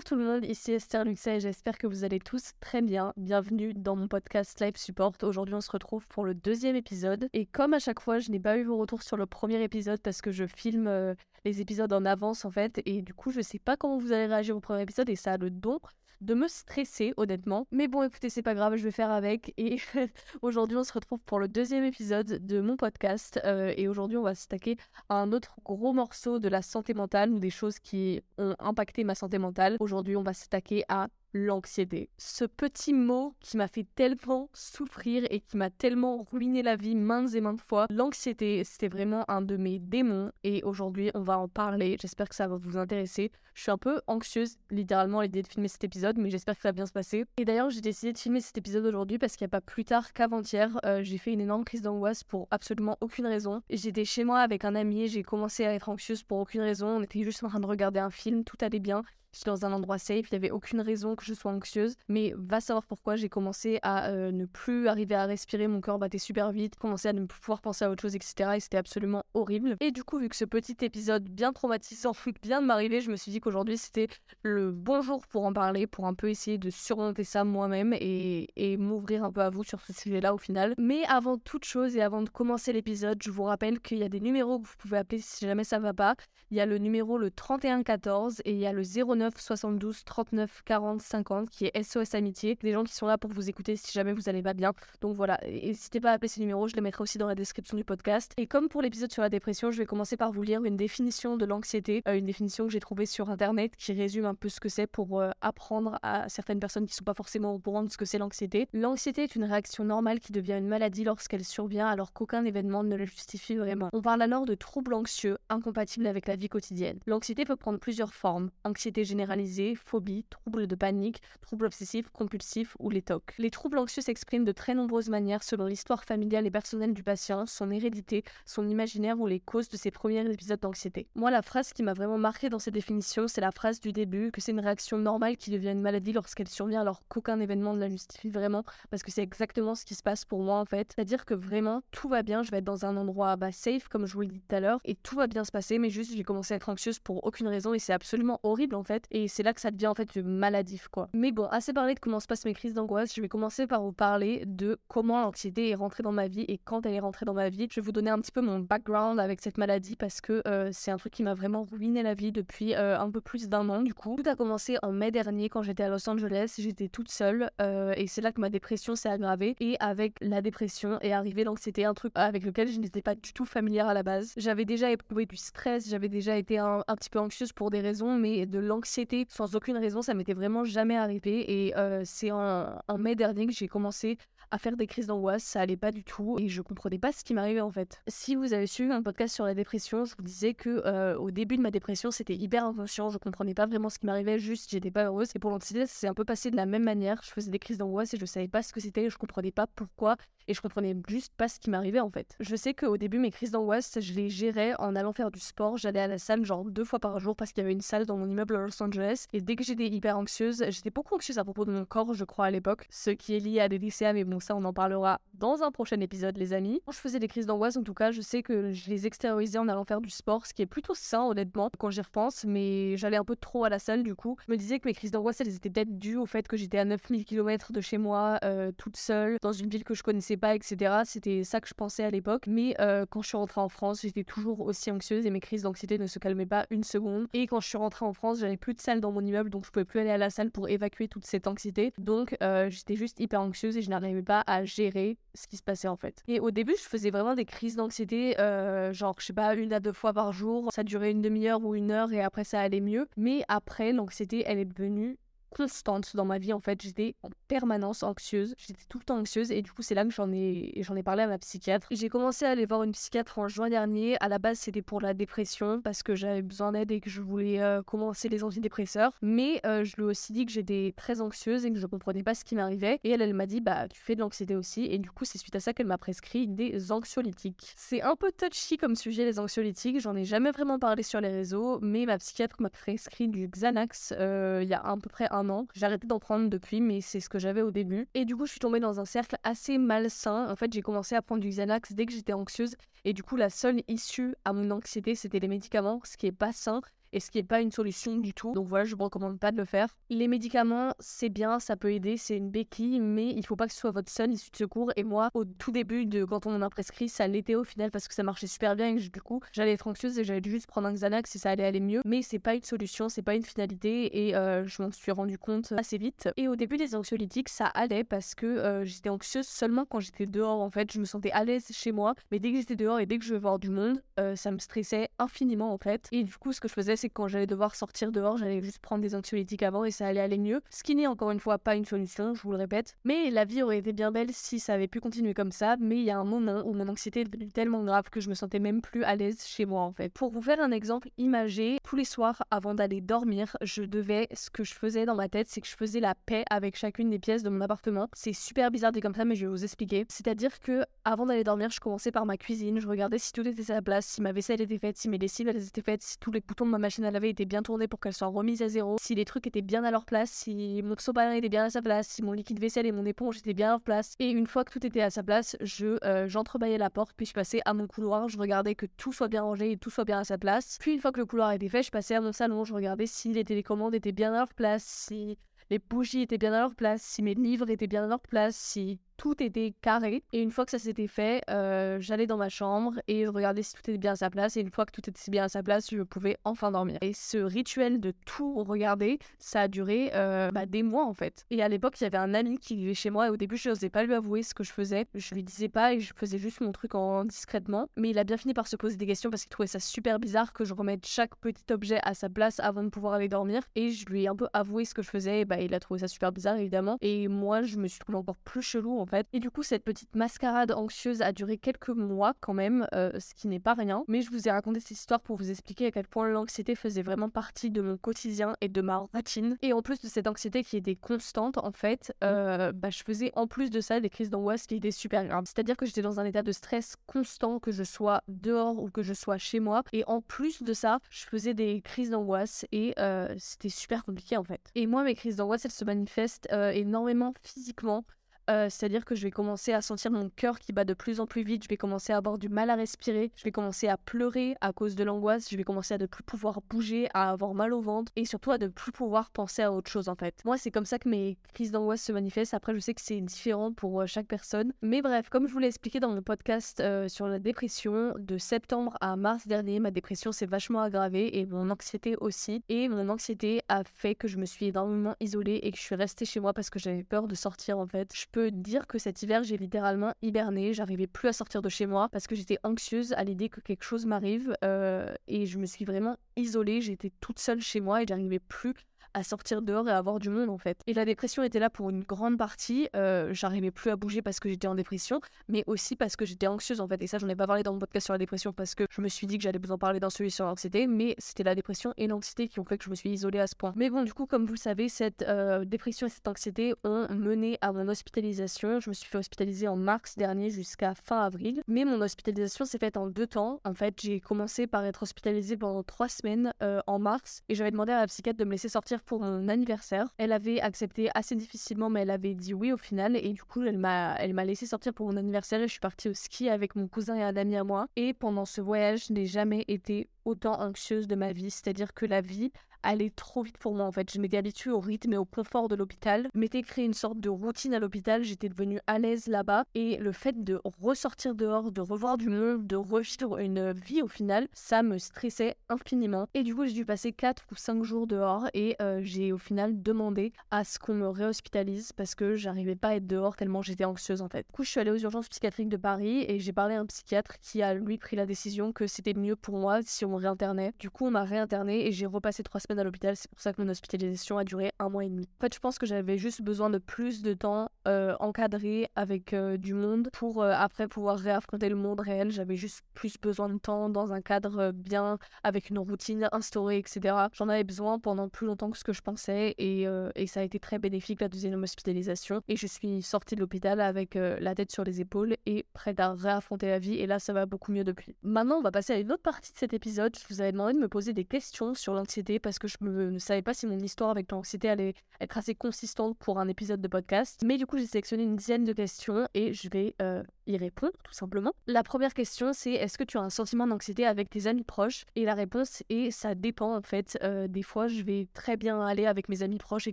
Bonjour tout le monde, ici Esther Luxa et j'espère que vous allez tous très bien. Bienvenue dans mon podcast Live Support. Aujourd'hui on se retrouve pour le deuxième épisode et comme à chaque fois je n'ai pas eu vos retours sur le premier épisode parce que je filme euh, les épisodes en avance en fait et du coup je sais pas comment vous allez réagir au premier épisode et ça a le don de me stresser honnêtement. Mais bon écoutez c'est pas grave, je vais faire avec et aujourd'hui on se retrouve pour le deuxième épisode de mon podcast euh, et aujourd'hui on va s'attaquer à un autre gros morceau de la santé mentale ou des choses qui ont impacté ma santé mentale. Aujourd'hui on va s'attaquer à l'anxiété. Ce petit mot qui m'a fait tellement souffrir et qui m'a tellement ruiné la vie maintes et maintes fois. L'anxiété, c'était vraiment un de mes démons et aujourd'hui on va en parler. J'espère que ça va vous intéresser. Je suis un peu anxieuse littéralement à l'idée de filmer cet épisode mais j'espère que ça va bien se passer. Et d'ailleurs j'ai décidé de filmer cet épisode aujourd'hui parce qu'il n'y a pas plus tard qu'avant-hier, euh, j'ai fait une énorme crise d'angoisse pour absolument aucune raison. J'étais chez moi avec un ami, j'ai commencé à être anxieuse pour aucune raison. On était juste en train de regarder un film, tout allait bien. J'étais dans un endroit safe, il n'y avait aucune raison que je sois anxieuse. Mais va savoir pourquoi j'ai commencé à euh, ne plus arriver à respirer, mon corps battait super vite, commencé à ne plus pouvoir penser à autre chose, etc. Et c'était absolument horrible. Et du coup, vu que ce petit épisode bien traumatisant vient de m'arriver, je me suis dit qu'aujourd'hui c'était le bon jour pour en parler, pour un peu essayer de surmonter ça moi-même et, et m'ouvrir un peu à vous sur ce sujet-là au final. Mais avant toute chose et avant de commencer l'épisode, je vous rappelle qu'il y a des numéros que vous pouvez appeler si jamais ça va pas. Il y a le numéro le 3114 et il y a le 09 72 39 40 50 qui est SOS Amitié. Des gens qui sont là pour vous écouter si jamais vous allez pas bien. Donc voilà, n'hésitez pas à appeler ces numéros, je les mettrai aussi dans la description du podcast. Et comme pour l'épisode sur la dépression, je vais commencer par vous lire une définition de l'anxiété, euh, une définition que j'ai trouvée sur internet qui résume un peu ce que c'est pour euh, apprendre à certaines personnes qui sont pas forcément au courant de ce que c'est l'anxiété. L'anxiété est une réaction normale qui devient une maladie lorsqu'elle survient alors qu'aucun événement ne la justifie vraiment. On parle alors de troubles anxieux incompatibles avec la vie quotidienne. L'anxiété peut prendre plusieurs formes. Anxiété généralisée, phobie, troubles de panique, troubles obsessifs, compulsifs ou les TOC. Les troubles anxieux s'expriment de très nombreuses manières selon l'histoire familiale et personnelle du patient, son hérédité, son imaginaire ou les causes de ses premiers épisodes d'anxiété. Moi, la phrase qui m'a vraiment marqué dans ces définitions, c'est la phrase du début, que c'est une réaction normale qui devient une maladie lorsqu'elle survient alors qu'aucun événement ne la justifie vraiment, parce que c'est exactement ce qui se passe pour moi en fait. C'est-à-dire que vraiment, tout va bien, je vais être dans un endroit bah, safe, comme je vous l'ai dit tout à l'heure, et tout va bien se passer, mais juste j'ai commencé à être anxieuse pour aucune raison, et c'est absolument horrible en fait. Et c'est là que ça devient en fait maladif quoi. Mais bon, assez parlé de comment se passent mes crises d'angoisse, je vais commencer par vous parler de comment l'anxiété est rentrée dans ma vie et quand elle est rentrée dans ma vie. Je vais vous donner un petit peu mon background avec cette maladie parce que euh, c'est un truc qui m'a vraiment ruiné la vie depuis euh, un peu plus d'un an du coup. Tout a commencé en mai dernier quand j'étais à Los Angeles, j'étais toute seule euh, et c'est là que ma dépression s'est aggravée et avec la dépression est arrivé l'anxiété, un truc avec lequel je n'étais pas du tout familière à la base. J'avais déjà éprouvé du stress, j'avais déjà été un, un petit peu anxieuse pour des raisons mais de l'anxiété sans aucune raison, ça m'était vraiment jamais arrivé. Et euh, c'est en, en, mai dernier que j'ai commencé à faire des crises d'angoisse. Ça allait pas du tout et je comprenais pas ce qui m'arrivait en fait. Si vous avez suivi un podcast sur la dépression, je vous disais que euh, au début de ma dépression, c'était hyper inconscient. Je comprenais pas vraiment ce qui m'arrivait, juste j'étais pas heureuse. Et pour l'anxiété, c'est un peu passé de la même manière. Je faisais des crises d'angoisse et je savais pas ce que c'était. Je comprenais pas pourquoi et je comprenais juste pas ce qui m'arrivait en fait. Je sais qu'au début, mes crises d'angoisse, je les gérais en allant faire du sport. J'allais à la salle genre deux fois par jour parce qu'il y avait une salle dans mon immeuble à Los Angeles. Et dès que j'étais hyper anxieuse, j'étais beaucoup anxieuse à propos de mon corps, je crois, à l'époque. Ce qui est lié à des lycéens, mais bon, ça, on en parlera dans un prochain épisode, les amis. Quand je faisais des crises d'angoisse, en tout cas, je sais que je les extériorisais en allant faire du sport, ce qui est plutôt sain, honnêtement, quand j'y repense. Mais j'allais un peu trop à la salle, du coup. Je me disais que mes crises d'angoisse, elles étaient peut-être dues au fait que j'étais à 9000 km de chez moi, euh, toute seule, dans une ville que je connaissais pas, etc. C'était ça que je pensais à l'époque. Mais euh, quand je suis rentrée en France, j'étais toujours aussi anxieuse et mes crises d'anxiété ne se calmaient pas une seconde. Et quand je suis rentrée en France, j'avais plus de salle dans mon immeuble, donc je pouvais plus aller à la salle pour évacuer toute cette anxiété. Donc euh, j'étais juste hyper anxieuse et je n'arrivais pas à gérer ce qui se passait en fait. Et au début, je faisais vraiment des crises d'anxiété, euh, genre je sais pas, une à deux fois par jour. Ça durait une demi-heure ou une heure et après ça allait mieux. Mais après, l'anxiété, elle est devenue constante dans ma vie en fait. J'étais en permanence anxieuse. J'étais tout le temps anxieuse et du coup c'est là que j'en ai j'en ai parlé à ma psychiatre. J'ai commencé à aller voir une psychiatre en juin dernier. À la base c'était pour la dépression parce que j'avais besoin d'aide et que je voulais euh, commencer les antidépresseurs. Mais euh, je lui ai aussi dit que j'étais très anxieuse et que je comprenais pas ce qui m'arrivait. Et elle elle m'a dit bah tu fais de l'anxiété aussi. Et du coup c'est suite à ça qu'elle m'a prescrit des anxiolytiques. C'est un peu touchy comme sujet les anxiolytiques. J'en ai jamais vraiment parlé sur les réseaux mais ma psychiatre m'a prescrit du Xanax euh, il y a à peu près un an. J'ai arrêté d'en prendre depuis, mais c'est ce que j'avais au début. Et du coup, je suis tombée dans un cercle assez malsain. En fait, j'ai commencé à prendre du Xanax dès que j'étais anxieuse. Et du coup, la seule issue à mon anxiété, c'était les médicaments, ce qui est pas sain. Et ce qui n'est pas une solution du tout. Donc voilà, je vous recommande pas de le faire. Les médicaments, c'est bien, ça peut aider, c'est une béquille, mais il faut pas que ce soit votre seule issue de secours. Et moi, au tout début de quand on m'a prescrit, ça l'était au final parce que ça marchait super bien et du coup, j'allais être anxieuse et j'allais juste prendre un Xanax et ça allait aller mieux. Mais c'est pas une solution, c'est pas une finalité et euh, je m'en suis rendu compte assez vite. Et au début des anxiolytiques, ça allait parce que euh, j'étais anxieuse seulement quand j'étais dehors en fait. Je me sentais à l'aise chez moi, mais dès que j'étais dehors et dès que je vais voir du monde, euh, ça me stressait infiniment en fait. Et du coup, ce que je faisais, c'est que quand j'allais devoir sortir dehors, j'allais juste prendre des anxiolytiques avant et ça allait aller mieux. Ce qui n'est encore une fois pas une solution, je vous le répète. Mais la vie aurait été bien belle si ça avait pu continuer comme ça. Mais il y a un moment où mon anxiété est devenue tellement grave que je me sentais même plus à l'aise chez moi en fait. Pour vous faire un exemple imagé, tous les soirs avant d'aller dormir, je devais, ce que je faisais dans ma tête, c'est que je faisais la paix avec chacune des pièces de mon appartement. C'est super bizarre dit comme ça, mais je vais vous expliquer. C'est-à-dire que avant d'aller dormir, je commençais par ma cuisine, je regardais si tout était à sa place, si ma vaisselle était faite, si mes lessives elles étaient faites, si tous les boutons de ma machine à laver étaient bien tournés pour qu'elles soient remises à zéro, si les trucs étaient bien à leur place, si mon sopalin était bien à sa place, si mon liquide vaisselle et mon éponge étaient bien à leur place. Et une fois que tout était à sa place, je euh, j'entrebâillais la porte, puis je passais à mon couloir, je regardais que tout soit bien rangé et tout soit bien à sa place. Puis une fois que le couloir était fait, je passais à mon salon, je regardais si les télécommandes étaient bien à leur place, si les bougies étaient bien à leur place, si mes livres étaient bien à leur place, si tout était carré. Et une fois que ça s'était fait, euh, j'allais dans ma chambre et je regardais si tout était bien à sa place. Et une fois que tout était bien à sa place, je pouvais enfin dormir. Et ce rituel de tout regarder, ça a duré euh, bah, des mois en fait. Et à l'époque, il y avait un ami qui vivait chez moi et au début, je n'osais pas lui avouer ce que je faisais. Je lui disais pas et je faisais juste mon truc en discrètement. Mais il a bien fini par se poser des questions parce qu'il trouvait ça super bizarre que je remette chaque petit objet à sa place avant de pouvoir aller dormir. Et je lui ai un peu avoué ce que je faisais. Et bah, il a trouvé ça super bizarre évidemment. Et moi, je me suis trouvée encore plus chelou en et du coup, cette petite mascarade anxieuse a duré quelques mois quand même, euh, ce qui n'est pas rien. Mais je vous ai raconté cette histoire pour vous expliquer à quel point l'anxiété faisait vraiment partie de mon quotidien et de ma routine. Et en plus de cette anxiété qui était constante, en fait, euh, bah, je faisais en plus de ça des crises d'angoisse qui étaient super graves. C'est-à-dire que j'étais dans un état de stress constant, que je sois dehors ou que je sois chez moi. Et en plus de ça, je faisais des crises d'angoisse et euh, c'était super compliqué en fait. Et moi, mes crises d'angoisse, elles se manifestent énormément physiquement. Euh, c'est-à-dire que je vais commencer à sentir mon cœur qui bat de plus en plus vite, je vais commencer à avoir du mal à respirer, je vais commencer à pleurer à cause de l'angoisse, je vais commencer à ne plus pouvoir bouger, à avoir mal au ventre et surtout à ne plus pouvoir penser à autre chose en fait. Moi, c'est comme ça que mes crises d'angoisse se manifestent. Après, je sais que c'est différent pour euh, chaque personne. Mais bref, comme je vous l'ai expliqué dans le podcast euh, sur la dépression, de septembre à mars dernier, ma dépression s'est vachement aggravée et mon anxiété aussi. Et mon anxiété a fait que je me suis énormément isolée et que je suis restée chez moi parce que j'avais peur de sortir en fait. Je peux dire que cet hiver, j'ai littéralement hiberné. J'arrivais plus à sortir de chez moi parce que j'étais anxieuse à l'idée que quelque chose m'arrive euh, et je me suis vraiment isolée. J'étais toute seule chez moi et j'arrivais plus à sortir dehors et à avoir du monde en fait. Et la dépression était là pour une grande partie. Euh, j'arrivais plus à bouger parce que j'étais en dépression, mais aussi parce que j'étais anxieuse en fait. Et ça, j'en ai pas parlé dans mon podcast sur la dépression parce que je me suis dit que j'allais vous en parler dans celui sur l'anxiété, mais c'était la dépression et l'anxiété qui ont fait que je me suis isolée à ce point. Mais bon, du coup, comme vous le savez, cette euh, dépression et cette anxiété ont mené à mon hospitalisation. Je me suis fait hospitaliser en mars dernier jusqu'à fin avril, mais mon hospitalisation s'est faite en deux temps. En fait, j'ai commencé par être hospitalisée pendant trois semaines euh, en mars et j'avais demandé à la psychiatre de me laisser sortir pour mon anniversaire. Elle avait accepté assez difficilement, mais elle avait dit oui au final. Et du coup, elle m'a, laissé sortir pour mon anniversaire je suis partie au ski avec mon cousin et un ami à moi. Et pendant ce voyage, je n'ai jamais été autant anxieuse de ma vie. C'est-à-dire que la vie allait trop vite pour moi en fait. Je m'étais habituée au rythme et au confort de l'hôpital. M'étais créé une sorte de routine à l'hôpital. J'étais devenue à l'aise là-bas. Et le fait de ressortir dehors, de revoir du monde, de revivre une vie au final, ça me stressait infiniment. Et du coup, j'ai dû passer 4 ou 5 jours dehors et euh, j'ai au final demandé à ce qu'on me réhospitalise parce que j'arrivais pas à être dehors tellement j'étais anxieuse en fait. Du coup, je suis allée aux urgences psychiatriques de Paris et j'ai parlé à un psychiatre qui a lui pris la décision que c'était mieux pour moi si on me réinternait. Du coup, on m'a réinterné et j'ai repassé 3 semaines à l'hôpital. C'est pour ça que mon hospitalisation a duré un mois et demi. En fait, je pense que j'avais juste besoin de plus de temps euh, encadré avec euh, du monde pour euh, après pouvoir réaffronter le monde réel. J'avais juste plus besoin de temps dans un cadre bien, avec une routine instaurée, etc. J'en avais besoin pendant plus longtemps que ce que je pensais et, et ça a été très bénéfique la deuxième hospitalisation. Et je suis sortie de l'hôpital avec la tête sur les épaules et prête à réaffronter la vie. Et là, ça va beaucoup mieux depuis. Maintenant, on va passer à une autre partie de cet épisode. Je vous avais demandé de me poser des questions sur l'anxiété parce que je ne savais pas si mon histoire avec l'anxiété allait être assez consistante pour un épisode de podcast. Mais du coup, j'ai sélectionné une dizaine de questions et je vais euh, y répondre tout simplement. La première question c'est est-ce que tu as un sentiment d'anxiété avec tes amis proches? Et la réponse est ça dépend en fait. Euh, des fois je vais très bien aller avec mes amis proches et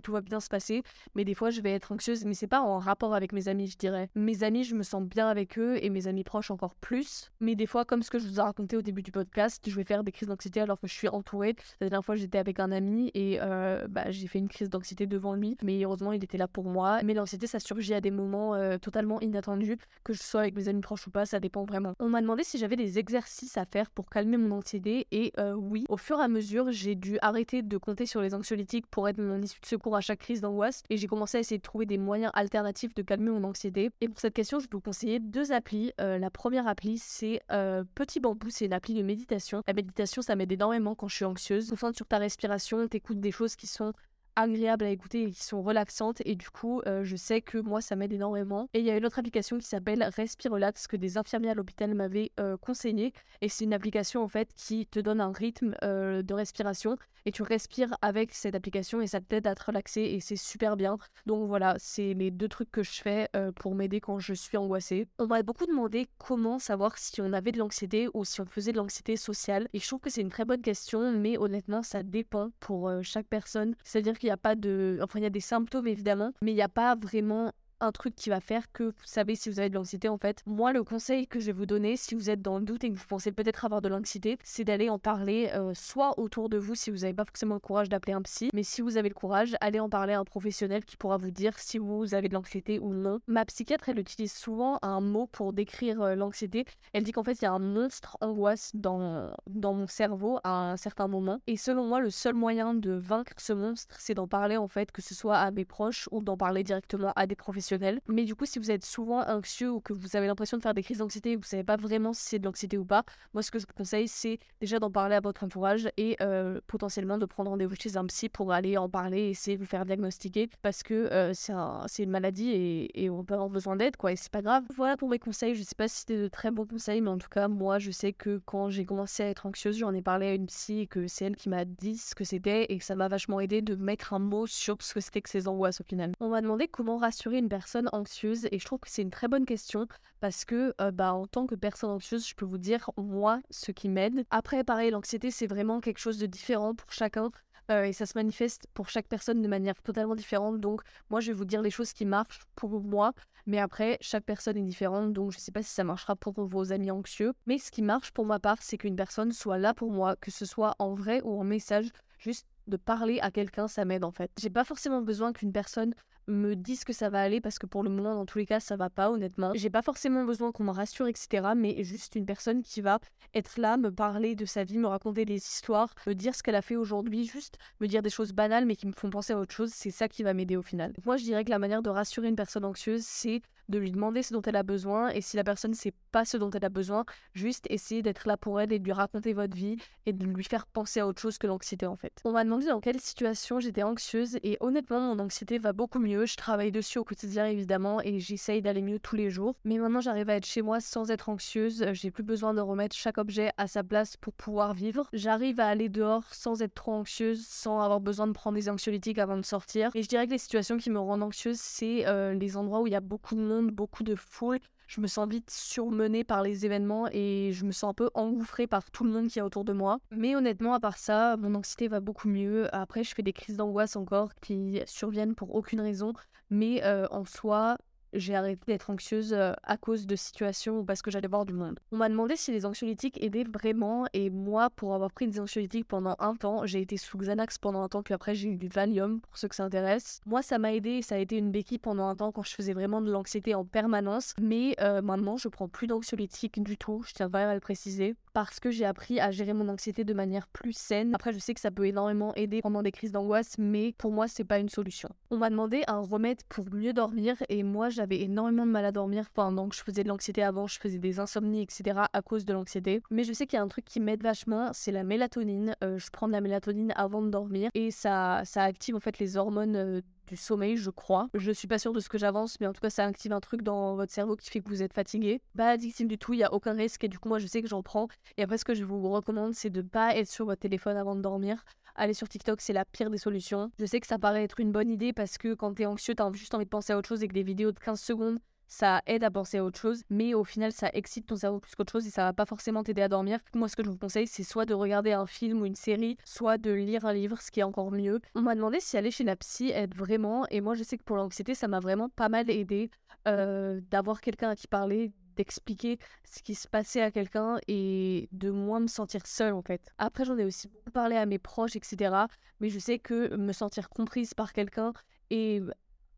tout va bien se passer, mais des fois je vais être anxieuse, mais c'est pas en rapport avec mes amis je dirais. Mes amis je me sens bien avec eux et mes amis proches encore plus, mais des fois comme ce que je vous ai raconté au début du podcast, je vais faire des crises d'anxiété alors que je suis entourée. La dernière fois j'étais avec un ami et euh, bah, j'ai fait une crise d'anxiété devant lui, mais heureusement il était là pour moi. Mais l'anxiété ça surgit à des moments euh, totalement inattendus, que je sois mes amis proches ou pas, ça dépend vraiment. On m'a demandé si j'avais des exercices à faire pour calmer mon anxiété et euh, oui, au fur et à mesure, j'ai dû arrêter de compter sur les anxiolytiques pour être mon issue de secours à chaque crise d'angoisse et j'ai commencé à essayer de trouver des moyens alternatifs de calmer mon anxiété. Et pour cette question, je peux vous conseiller deux applis. Euh, la première appli, c'est euh, Petit Bambou, c'est une appli de méditation. La méditation, ça m'aide énormément quand je suis anxieuse. Concentre sur ta respiration, t'écoutes des choses qui sont agréables à écouter et qui sont relaxantes. Et du coup euh, je sais que moi ça m'aide énormément. Et il y a une autre application qui s'appelle Respire Relax que des infirmiers à l'hôpital m'avaient euh, conseillé et c'est une application en fait qui te donne un rythme euh, de respiration. Et tu respires avec cette application et ça t'aide à te relaxer. Et c'est super bien. Donc voilà c'est les deux trucs que je fais pour m'aider quand je suis angoissée. On m'a beaucoup demandé comment savoir si on avait de l'anxiété ou si on faisait de l'anxiété sociale. Et je trouve que c'est une très bonne question mais honnêtement ça dépend pour chaque personne. C'est à dire qu'il n'y a pas de. Enfin, il y a des symptômes évidemment, mais il n'y a pas vraiment un truc qui va faire que vous savez si vous avez de l'anxiété en fait. Moi le conseil que je vais vous donner si vous êtes dans le doute et que vous pensez peut-être avoir de l'anxiété, c'est d'aller en parler euh, soit autour de vous si vous n'avez pas forcément le courage d'appeler un psy, mais si vous avez le courage, allez en parler à un professionnel qui pourra vous dire si vous avez de l'anxiété ou non. Ma psychiatre elle utilise souvent un mot pour décrire euh, l'anxiété. Elle dit qu'en fait il y a un monstre angoisse dans, dans mon cerveau à un certain moment et selon moi le seul moyen de vaincre ce monstre c'est d'en parler en fait que ce soit à mes proches ou d'en parler directement à des professionnels mais du coup, si vous êtes souvent anxieux ou que vous avez l'impression de faire des crises d'anxiété et que vous savez pas vraiment si c'est de l'anxiété ou pas, moi ce que je vous conseille, c'est déjà d'en parler à votre entourage et euh, potentiellement de prendre rendez-vous chez un psy pour aller en parler et essayer de vous faire diagnostiquer parce que euh, c'est une maladie et, on peut avoir besoin d'aide quoi et c'est pas grave. Voilà pour mes conseils. Je sais pas si c'était de très bons conseils, mais en tout cas, moi je sais que quand j'ai commencé à être anxieuse, j'en ai parlé à une psy et que c'est elle qui m'a dit ce que c'était et que ça m'a vachement aidé de mettre un mot sur ce que c'était que ces angoisses au final. On m'a demandé comment rassurer une personne anxieuse Et je trouve que c'est une très bonne question parce que euh, bah, en tant que personne anxieuse, je peux vous dire, moi, ce qui m'aide. Après, pareil, l'anxiété, c'est vraiment quelque chose de différent pour chacun. Euh, et ça se manifeste pour chaque personne de manière totalement différente. Donc, moi, je vais vous dire les choses qui marchent pour moi. Mais après, chaque personne est différente. Donc, je sais pas si ça marchera pour vos amis anxieux. Mais ce qui marche pour ma part, c'est qu'une personne soit là pour moi, que ce soit en vrai ou en message. Juste de parler à quelqu'un, ça m'aide en fait. J'ai pas forcément besoin qu'une personne me dise que ça va aller parce que pour le moment, dans tous les cas, ça va pas, honnêtement. J'ai pas forcément besoin qu'on me rassure, etc. Mais juste une personne qui va être là, me parler de sa vie, me raconter des histoires, me dire ce qu'elle a fait aujourd'hui, juste me dire des choses banales mais qui me font penser à autre chose, c'est ça qui va m'aider au final. moi, je dirais que la manière de rassurer une personne anxieuse, c'est de lui demander ce dont elle a besoin et si la personne sait pas ce dont elle a besoin, juste essayer d'être là pour elle et de lui raconter votre vie et de lui faire penser à autre chose que l'anxiété en fait. On m'a demandé dans quelle situation j'étais anxieuse et honnêtement mon anxiété va beaucoup mieux, je travaille dessus au quotidien évidemment et j'essaye d'aller mieux tous les jours, mais maintenant j'arrive à être chez moi sans être anxieuse, j'ai plus besoin de remettre chaque objet à sa place pour pouvoir vivre, j'arrive à aller dehors sans être trop anxieuse, sans avoir besoin de prendre des anxiolytiques avant de sortir. Et je dirais que les situations qui me rendent anxieuse c'est euh, les endroits où il y a beaucoup de monde beaucoup de foule. Je me sens vite surmenée par les événements et je me sens un peu engouffrée par tout le monde qui est autour de moi. Mais honnêtement, à part ça, mon anxiété va beaucoup mieux. Après, je fais des crises d'angoisse encore qui surviennent pour aucune raison. Mais euh, en soi, j'ai arrêté d'être anxieuse euh, à cause de situations ou parce que j'allais voir du monde. On m'a demandé si les anxiolytiques aidaient vraiment et moi, pour avoir pris des anxiolytiques pendant un temps, j'ai été sous Xanax pendant un temps, puis après j'ai eu du Valium pour ceux que ça intéresse. Moi, ça m'a aidé et ça a été une béquille pendant un temps quand je faisais vraiment de l'anxiété en permanence. Mais euh, maintenant, je prends plus d'anxiolytiques du tout, je tiens vraiment à le préciser parce que j'ai appris à gérer mon anxiété de manière plus saine. Après, je sais que ça peut énormément aider pendant des crises d'angoisse, mais pour moi, c'est pas une solution. On m'a demandé un remède pour mieux dormir et moi, j'avais énormément de mal à dormir pendant que je faisais de l'anxiété avant, je faisais des insomnies, etc. à cause de l'anxiété. Mais je sais qu'il y a un truc qui m'aide vachement, c'est la mélatonine. Euh, je prends de la mélatonine avant de dormir et ça, ça active en fait les hormones euh, du sommeil, je crois. Je suis pas sûre de ce que j'avance, mais en tout cas, ça active un truc dans votre cerveau qui fait que vous êtes fatigué. Pas addictif du tout, il y a aucun risque et du coup, moi, je sais que j'en prends. Et après, ce que je vous recommande, c'est de pas être sur votre téléphone avant de dormir. Aller sur TikTok, c'est la pire des solutions. Je sais que ça paraît être une bonne idée parce que quand t'es anxieux, t'as juste envie de penser à autre chose et que des vidéos de 15 secondes ça aide à penser à autre chose, mais au final, ça excite ton cerveau plus qu'autre chose et ça va pas forcément t'aider à dormir. Moi, ce que je vous conseille, c'est soit de regarder un film ou une série, soit de lire un livre, ce qui est encore mieux. On m'a demandé si aller chez la psy aide vraiment, et moi, je sais que pour l'anxiété, ça m'a vraiment pas mal aidé euh, d'avoir quelqu'un à qui parler, d'expliquer ce qui se passait à quelqu'un et de moins me sentir seule en fait. Après j'en ai aussi beaucoup parlé à mes proches etc. Mais je sais que me sentir comprise par quelqu'un et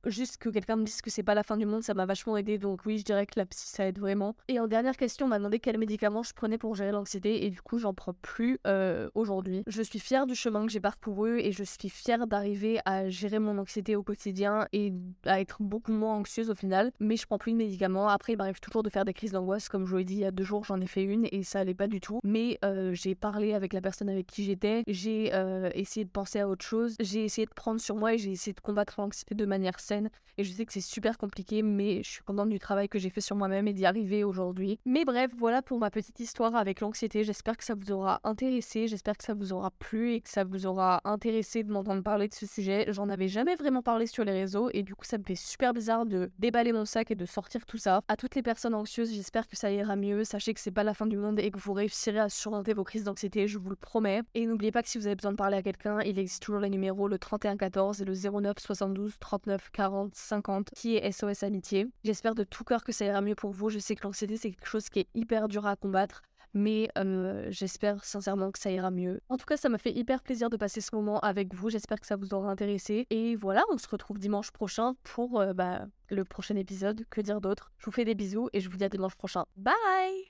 juste que quelqu'un me dise que c'est pas la fin du monde, ça m'a vachement aidé. Donc oui, je dirais que la psy, ça aide vraiment. Et en dernière question, on m'a demandé quels médicaments je prenais pour gérer l'anxiété. Et du coup, j'en prends plus euh, aujourd'hui. Je suis fière du chemin que j'ai parcouru et je suis fière d'arriver à gérer mon anxiété au quotidien et à être beaucoup moins anxieuse au final. Mais je prends plus de médicaments. Après, il m'arrive toujours de faire des crises d'angoisse. Comme je vous l'ai dit, il y a deux jours, j'en ai fait une et ça allait pas du tout. Mais euh, j'ai parlé avec la personne avec qui j'étais. J'ai euh, essayé de penser à autre chose. J'ai essayé de prendre sur moi et j'ai essayé de combattre l'anxiété de manière Et je sais que c'est super compliqué, mais je suis contente du travail que j'ai fait sur moi-même et d'y arriver aujourd'hui. Mais bref, voilà pour ma petite histoire avec l'anxiété. J'espère que ça vous aura intéressé, j'espère que ça vous aura plu et que ça vous aura intéressé de m'entendre parler de ce sujet. J'en avais jamais vraiment parlé sur les réseaux et du coup, ça me fait super bizarre de déballer mon sac et de sortir tout ça. À toutes les personnes anxieuses, j'espère que ça ira mieux. Sachez que c'est pas la fin du monde et que vous réussirez à surmonter vos crises d'anxiété, je vous le promets. Et n'oubliez pas que si vous avez besoin de parler à quelqu'un, il existe toujours les numéros le 3114 et le 09 72 39 40 50 qui est SOS Amitié. J'espère de tout cœur que ça ira mieux pour vous. Je sais que l'anxiété, c'est quelque chose qui est hyper dur à combattre mais euh, j'espère sincèrement que ça ira mieux. En tout cas, ça m'a fait hyper plaisir de passer ce moment avec vous. J'espère que ça vous aura intéressé. Et voilà, on se retrouve dimanche prochain pour euh, bah, le prochain épisode. Que dire d'autre? Je vous fais des bisous et je vous dis à dimanche prochain. Bye